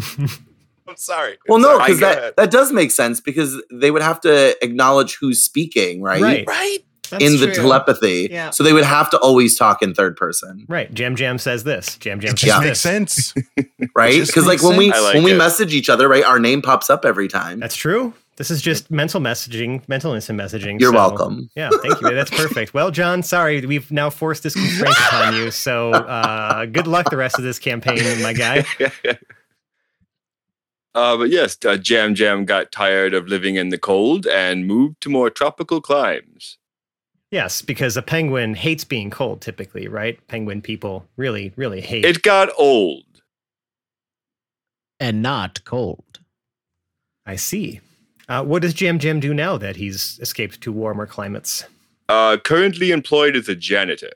the third. I'm sorry. Well, no, because that, ahead. that does make sense because they would have to acknowledge who's speaking, right? Right. right. That's in the true. telepathy. Yeah. So they would have to always talk in third person, Right. Jam Jam says this. Jam Jam It says just Yeah. makes sense. right? Because like when we sense. I like when we message each other, right, our name pops up every time. That's true. This is just mental messaging, mental instant messaging. You're so- welcome. Yeah, thank you. That's perfect. Well, John, sorry, we've now forced this constraint upon you. So uh, good luck the rest of this campaign, my guy. Uh, but yes, uh, Jam Jam got tired of living in the cold and moved to more tropical climes. Yes, because a penguin hates being cold typically, right? Penguin people really, really hate It got old. And not cold. I see. Uh, what does Jam Jam do now that he's escaped to warmer climates? Uh, currently employed as a janitor.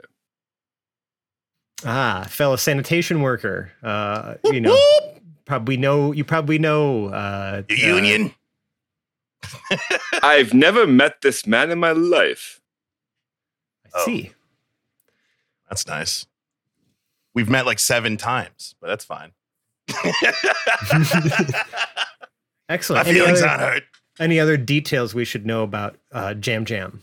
Ah, fellow sanitation worker. Uh, you know, probably know you probably know uh, The uh, union. I've never met this man in my life. I Oh. see. That's nice. We've met like seven times, but that's fine. My Excellent. Any feelings other, aren't hurt. any other details we should know about uh, Jam Jam?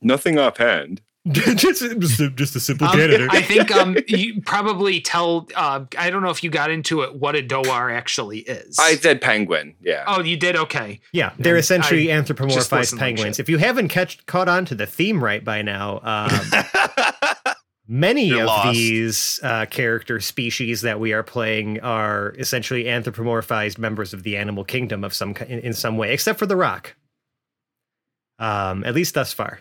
Nothing offhand. just, just, a, just a simple Um, janitor. I think um, you probably tell. Uh, I don't know if you got into it. What a Dohwar actually is. I said penguin. Yeah. oh, you did. Okay. Yeah, they're essentially I anthropomorphized listened like penguins. if you haven't catch, caught on to the theme right by now, um, many You're of lost. these uh, character species that we are playing are essentially anthropomorphized members of the animal kingdom of some in, in some way, except for the rock. Um, at least thus far.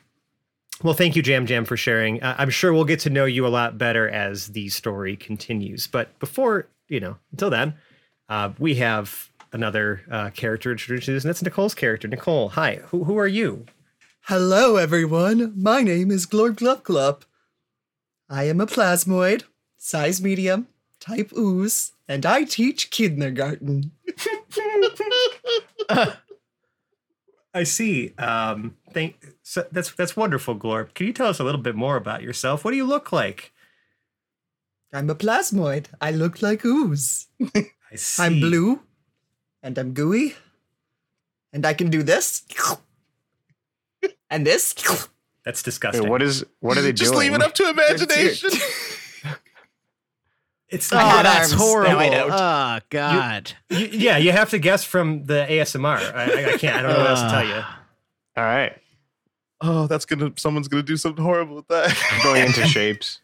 Well, thank you, Jam Jam, for sharing. Uh, I'm sure we'll get to know you a lot better as the story continues. But before, you know, until then, uh, we have another uh, character introduced, to this, and that's Nicole's character. Nicole, hi. Who, who are you? Hello, everyone. My name is Glorb Glub Glub. I am a plasmoid, size medium, type ooze, and I teach kindergarten. I see. Um, thank. So that's that's wonderful, Glorb. Can you tell us a little bit more about yourself? What do you look like? I'm a plasmoid. I look like ooze. I see. I'm blue, and I'm gooey, and I can do this, and this. That's Wait, disgusting. what is what are they Just doing? Just leave it up to imagination. It's I Oh, have that's arms. horrible. No, I don't. Oh, God. you, yeah, you have to guess from the ASMR. I, I- I can't. I don't know what else to tell you. All right. Oh, that's gonna. Someone's gonna do something horrible with that. going into shapes.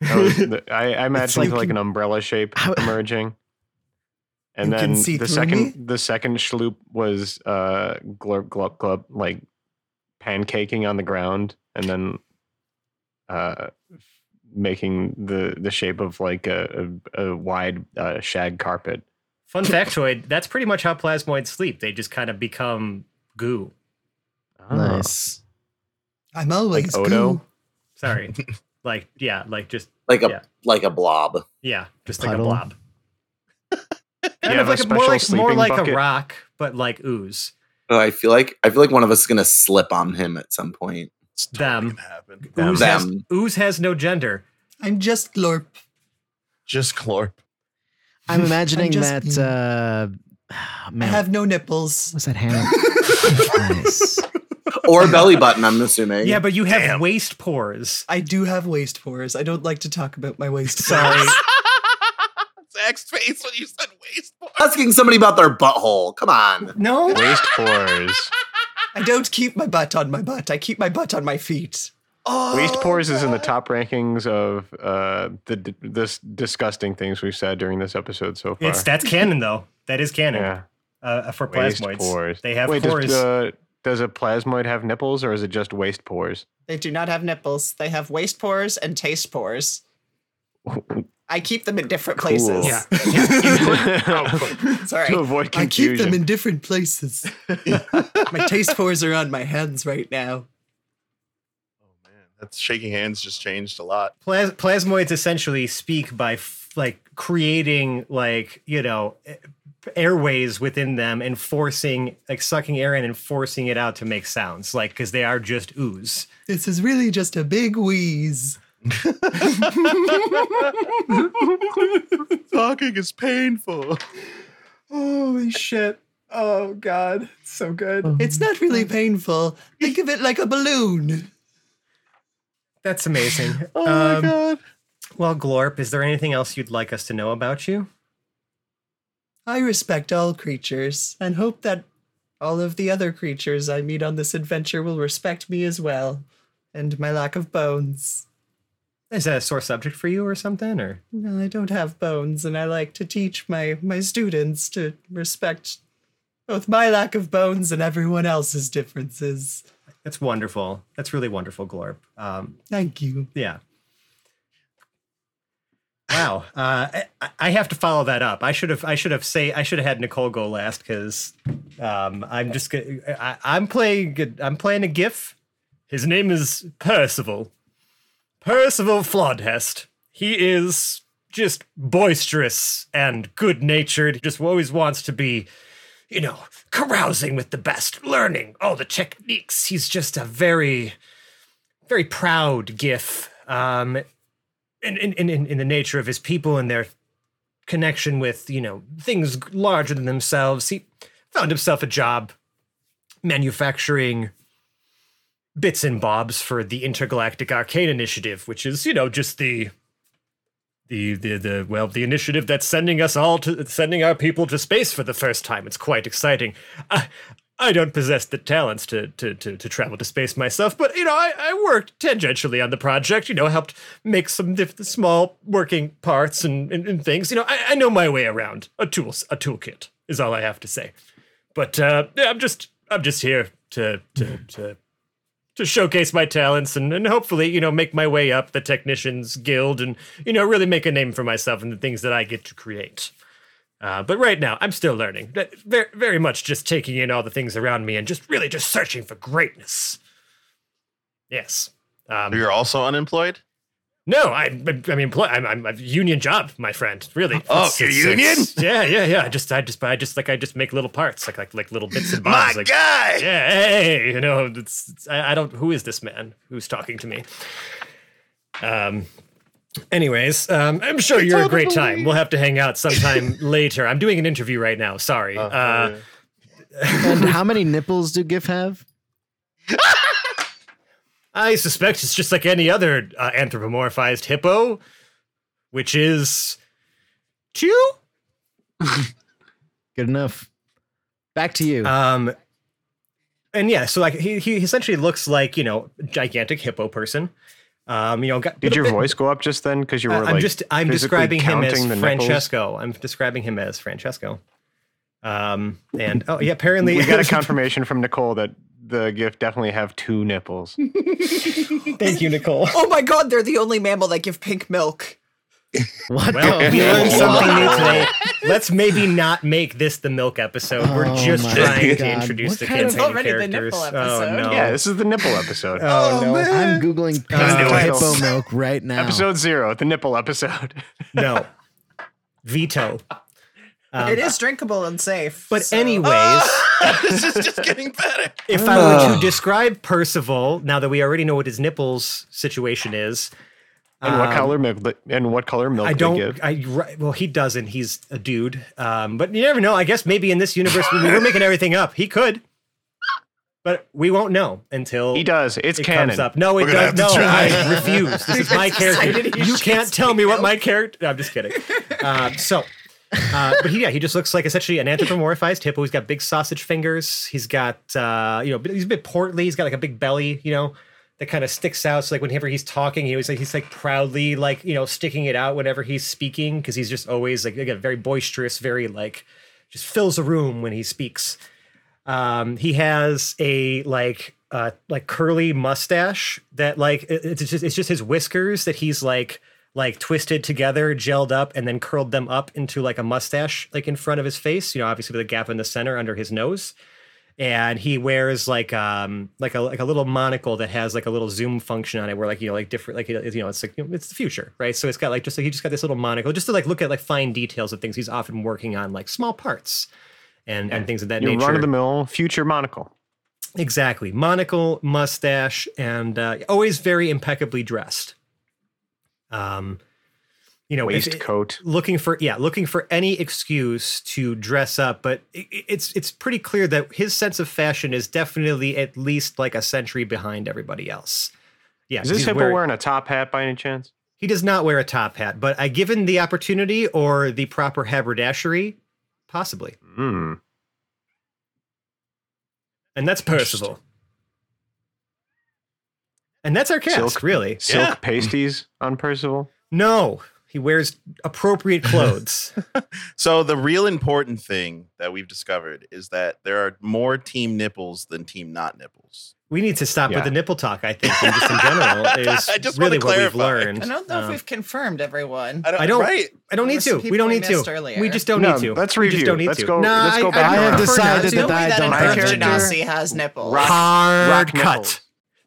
That was the- I, I imagined like like, you an umbrella shape How- emerging. And then see the second me? the second schloop was uh glurp glub glub like pancaking on the ground and then uh making the the shape of like a, a, a wide uh, shag carpet. Fun factoid: That's pretty much how plasmoids sleep. They just kind of become goo. Oh. Nice. I'm always Odo? goo. Sorry, like yeah, like just Like a Yeah. like a blob. yeah, just like a blob. Kind You of like a, more like more like bucket? a rock, but like ooze. Oh, I feel like I feel like one of us is gonna slip on him at some point. It's totally Them. gonna happen. Ooze has, Them. ooze has no gender. I'm just Glorp. Just Clorp. I'm imagining just that. Uh, man, I have no nipples. what's that hand? nice. Or belly button, I'm assuming. Yeah, but you have Damn. waste pores. I do have waist pores. I don't like to talk about my waist Sorry. pores. Zach's face when you said waist. Pores. Asking somebody about their butthole. Come on. No, Waist pores. I don't keep my butt on my butt. I keep my butt on my feet. Oh, Waist pores is in the top rankings of uh, the d- this disgusting things we've said during this episode so far. it's that's canon though. That is canon yeah. uh, for Waist plasmoids. pores. They have Wait, pores. Does, uh, does a plasmoid have nipples or is it just waste pores? They do not have nipples. They have waste pores and taste pores. I keep them in different Cool. places. Yeah. Sorry. to avoid confusion. I keep them in different places. my taste pores are on my hands right now. Oh man, that's shaking hands just changed a lot. Plas- plasmoids essentially speak by f- like creating like you know airways within them and forcing like sucking air in and forcing it out to make sounds like because they are just ooze This is really just a big wheeze. Talking is painful. holy shit oh god it's so good It's not really painful. Think of it like a balloon. that's amazing Oh my Um, god. well glorp is there anything else you'd like us to know about you I respect all creatures and hope that all of the other creatures I meet on this adventure will respect me as well and my lack of bones. Is that a sore subject for you or something or No, I don't have bones, and I like to teach my, my students to respect both my lack of bones and everyone else's differences. that's wonderful that's really wonderful glorp um, Thank you. Yeah. Wow. Uh, I, I have to follow that up. I should have. I should have say. I should have had Nicole go last because um, I'm just. I, I'm playing. I'm playing a giff. His name is Percival. Percival Flodhest. He is just boisterous and good natured. Just always wants to be, you know, carousing with the best, learning all the techniques. He's just a very, very proud giff. Um, in, in, in, in the nature of his people and their connection with, you know, things larger than themselves. He found himself a job manufacturing bits and bobs for the Intergalactic Arcane Initiative, which is, you know, just the the the the well, the initiative that's sending us all to sending our people to space for the first time. It's quite exciting. I, I don't possess the talents to, to to to travel to space myself, but you know, I, I worked tangentially on the project. You know, helped make some diff- small working parts and, and, and things. You know, I, I know my way around a tool a toolkit is all I have to say. But uh, yeah, I'm just I'm just here to to to to showcase my talents and, and hopefully you know make my way up the technicians guild and you know really make a name for myself in the things that I get to create. Uh, but right now, I'm still learning. Very, very much just taking in all the things around me and just really just searching for greatness. Yes. Um, You're also unemployed? No, I, I mean, pl- I'm, I'm a union job, my friend. Really. Oh, It's- it's- union? it's- Yeah, yeah, yeah. I just, I just, I just like, I just make little parts, like, like, like little bits and bobs. My bobs. like, guy! yeah, hey, you know, it's, it's I, I don't. Who is this man who's talking to me? Um. Anyways, um, I'm sure you're a great time. We'll have to hang out sometime later. I'm doing an interview right now. Sorry. Oh, uh, and how many nipples do giff have? I suspect it's just like any other uh, anthropomorphized hippo, which is two. Good enough. Back to you. Um, and yeah, so like he he essentially looks like you know gigantic hippo person. Um, you know, got, Did your bit- voice go up just then? Because you were I- like I'm just I'm describing him as counting the nipples? Francesco. I'm describing him as Francesco. Um, and oh yeah, apparently We got a confirmation from Nicole that the giff definitely have two nipples. Thank you, Nicole. Oh my god, they're the only mammal that give pink milk. What? Well, the- we learned something new today. Let's maybe not make this the milk episode. We're Oh just my trying to God. introduce What the kind of- campaign already the characters. nipple Oh episode. no! Yeah, this is the nipple episode. Oh, no! I'm googling pink Uh, hippo milk right now. Episode zero, the nipple episode. No, veto. Um, it is drinkable and safe. But so- anyways, this is just getting better. if I were to describe Percival, now that we already know what his nipples situation is, And what um, color milk? And what color milk? I they don't. give? I well, he doesn't. He's a dude. Um, but you never know. I guess maybe in this universe, we we're making everything up. He could, but we won't know until He does. It's it canon. comes up. No, it We're gonna does. No, try. I refuse. This is my character. You can't tell me what my character. No, I'm just kidding. Um, so. Uh, but he, yeah, he just looks like essentially an anthropomorphized hippo. He's got big sausage fingers. He's got, uh, you know, he's a bit portly. He's got like a big belly, you know, that kind of sticks out. So like whenever he's talking, he always like he's like proudly like you know sticking it out whenever he's speaking because he's just always like again very boisterous, very like just fills a room when he speaks. Um, he has a like uh like curly mustache that like it- it's just it's just his whiskers that he's like like twisted together, gelled up, and then curled them up into like a mustache like in front of his face. You know, obviously with a gap in the center under his nose. And he wears like um like a like a little monocle that has like a little zoom function on it, where like you know like different like you know it's like you know, it's the future, right? So it's got like just like he just got this little monocle just to like look at like fine details of things. He's often working on like small parts and and things of that Your nature. run of the mill future monocle. Exactly. Monocle, mustache, and uh, always very impeccably dressed. Um, you know, Waistcoat. looking for yeah, looking for any excuse to dress up, but i- i- it's it's pretty clear that his sense of fashion is definitely at least like a century behind everybody else. Yeah, Is this hippo wearing- wearing a top hat by any chance? He does not wear a top hat, but I given the opportunity or the proper haberdashery, possibly. Hmm. And that's Percival. And that's our cast, Silk- really. Silk Yeah. pasties on Percival. No, he wears appropriate clothes. So the real important thing that we've discovered is that there are more team nipples than team not nipples. we need to stop Yeah. with the nipple talk, I think, and just in general is I just wanna really what we've learned. I don't know if Um, we've confirmed everyone. I don't. I don't- Right. I don't need to. We don't need to. earlier. We just don't No, need to. let's We just review. don't need Let's to. go- No, let's go I, back I, I have decided not that I don't in My character- Genasi has nipples. Rock- Hard rock cut. nipples.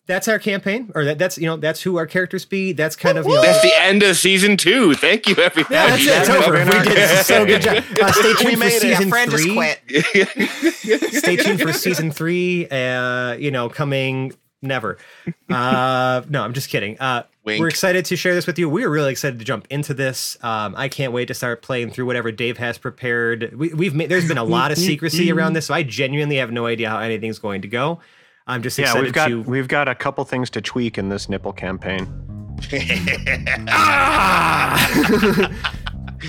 That's our campaign, or that, that's you know that's who our characters be. That's kind of you know, That's the end of season two. Thank you, everybody. Yeah, that's it. It's That's over. been We our did so good job. Uh, stay tuned We for made it. Yeah, season Fran just three. quit. Stay tuned for season three. Uh, you know, coming never. Uh, no, I'm just kidding. Uh, Wink. we're excited to share this with you. We're really excited to jump into this. Um, I can't wait to start playing through whatever Dave has prepared. We, we've made, there's been a lot of secrecy around this, so I genuinely have no idea how anything's going to go. I'm just Yeah, we've got to. we've got a couple things to tweak in this nipple campaign.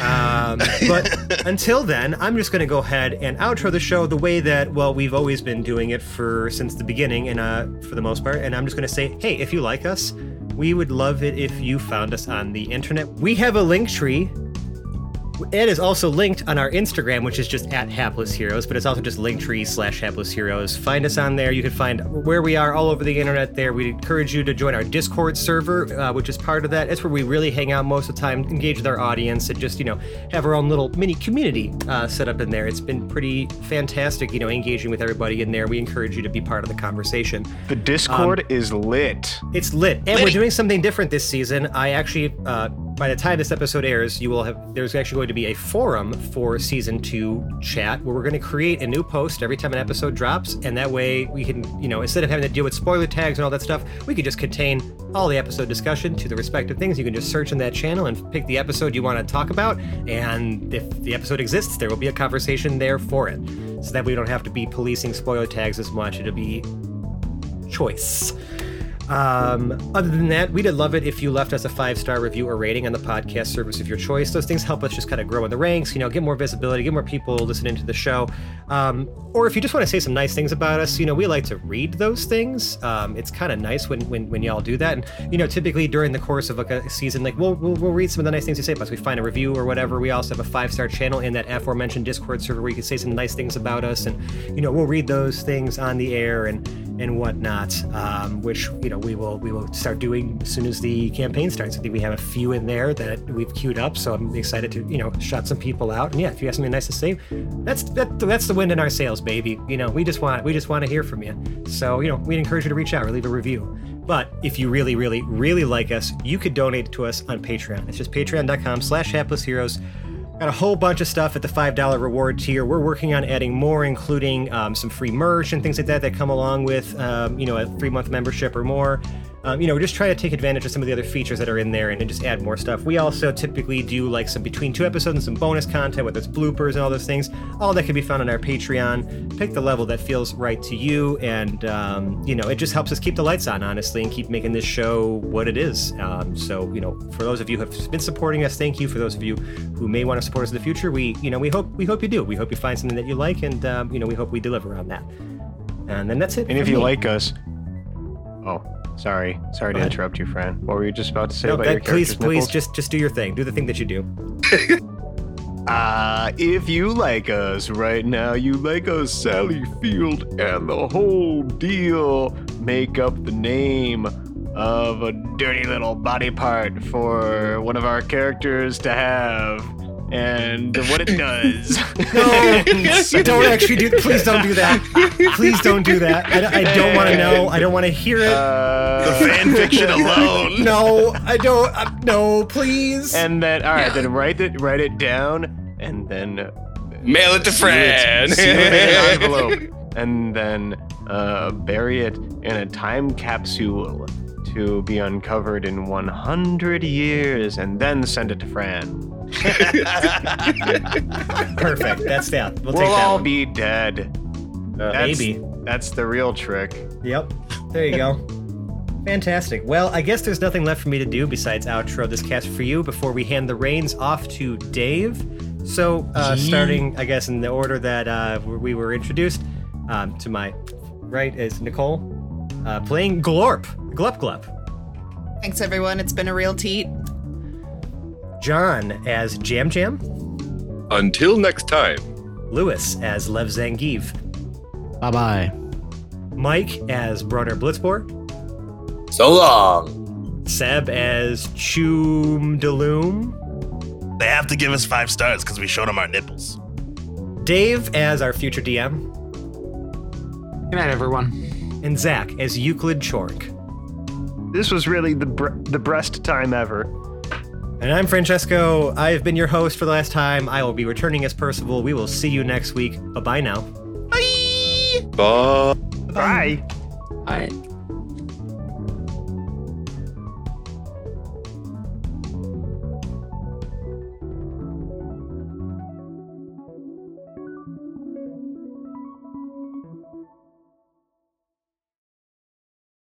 Um, but until then, I'm just going to go ahead and outro the show the way that well we've always been doing it for since the beginning, and uh, for the most part. And I'm just going to say, hey, if you like us, we would love it if you found us on the internet. We have a link tree. It is also linked on our Instagram, which is just at Hapless Heroes, but it's also just linktree slash Hapless Heroes. Find us on there. You can find where we are all over the internet there. We encourage you to join our Discord server, uh, which is part of that. It's where we really hang out most of the time, engage with our audience, and just, you know, have our own little mini community uh, set up in there. It's been pretty fantastic, you know, engaging with everybody in there. We encourage you to be part of the conversation. The Discord is lit. It's lit, and we're doing something different this season. I actually, uh, by the time this episode airs, you will have. There's actually going to be a forum for season two chat where we're going to create a new post every time an episode drops, and that way we can, you know, instead of having to deal with spoiler tags and all that stuff, we can just contain all the episode discussion to the respective things. You can just search in that channel and pick the episode you want to talk about, and if the episode exists, there will be a conversation there for it, so that we don't have to be policing spoiler tags as much. It'll be choice. Um, other than that, we'd love it if you left us a five star review or rating on the podcast service of your choice. Those things help us just kind of grow in the ranks, you know, get more visibility, get more people listening to the show. Um, or if you just want to say some nice things about us, you know, we like to read those things. Um, it's kind of nice when, when when y'all do that. And you know, typically during the course of like a season, like we'll, we'll we'll read some of the nice things you say about us. We find a review or whatever. We also have a five star channel in that aforementioned Discord server where you can say some nice things about us, and you know, we'll read those things on the air and and whatnot, um, which you know we will we will start doing as soon as the campaign starts. I think we have a few in there that we've queued up, so I'm excited to you know shut some people out. And yeah, if you have something nice to say, that's that, that's the wind in our sails, baby. You know, we just want we just want to hear from you. So you know, we'd encourage you to reach out or leave a review. But if you really, really, really like us, you could donate to us on Patreon. It's just patreon.com slash hapless heroes. Got a whole bunch of stuff at the $5 reward tier. We're working on adding more, including um, some free merch and things like that that come along with, um, you know, a three month membership or more. Um, you know, just trying to take advantage of some of the other features that are in there and then just add more stuff. We also typically do like some between two episodes and some bonus content, whether it's bloopers and all those things. All that can be found on our Patreon. Pick the level that feels right to you, and um, you know, it just helps us keep the lights on, honestly, and keep making this show what it is. Um, so, you know, for those of you who have been supporting us, thank you. For those of you who may want to support us in the future, we, you know, we hope we hope you do. We hope you find something that you like, and um, you know, we hope we deliver on that. And then that's it. And if for you me. like us, oh, sorry, sorry Go to ahead. interrupt you, friend. What were you just about to say no, about that- your please, character's please, nipples? just just do your thing. Do the thing that you do. Uh, if you like us right now, you like us, Sally Field, and the whole deal make up the name of a dirty little body part for one of our characters to have. And what it does. No, don't actually do. Please don't do that. Please don't do that. I, I don't want to know. I don't want to hear it. Uh, The fan fiction alone. no, I don't. Uh, no, please. And then, all right, then write it, write it down, and then uh, Mail it to seal it- Fran. seal it in an envelope, and then uh, bury it in a time capsule to be uncovered in 100 years, and then send it to Fran. Perfect. That's that. We'll, We'll, take that. all one. be dead. Uh, That's, maybe. That's the real trick. Yep. There you go. Fantastic. Well, I guess there's nothing left for me to do besides outro this cast for you before we hand the reins off to Dave. So, uh, starting, I guess, in the order that uh, we were introduced, um, to my right is Nicole, uh, playing Glorp, Glup Glup. Thanks, everyone. It's been a real teat. John as Jam Jam, Until next time. Lewis as Lev Zangief, Bye bye. Mike as Brunner Blitzbor, So long. Seb as Chum Daloom, They have to give us five stars because we showed them our nipples. Dave as our future DM, Good night, everyone. and Zach as Euclid Chork. This was really the bre- the breast time ever. And I'm Francesco. I've been your host for the last time. I will be returning as Percival. We will see you next week. Bye bye now. Bye. Bye. All right.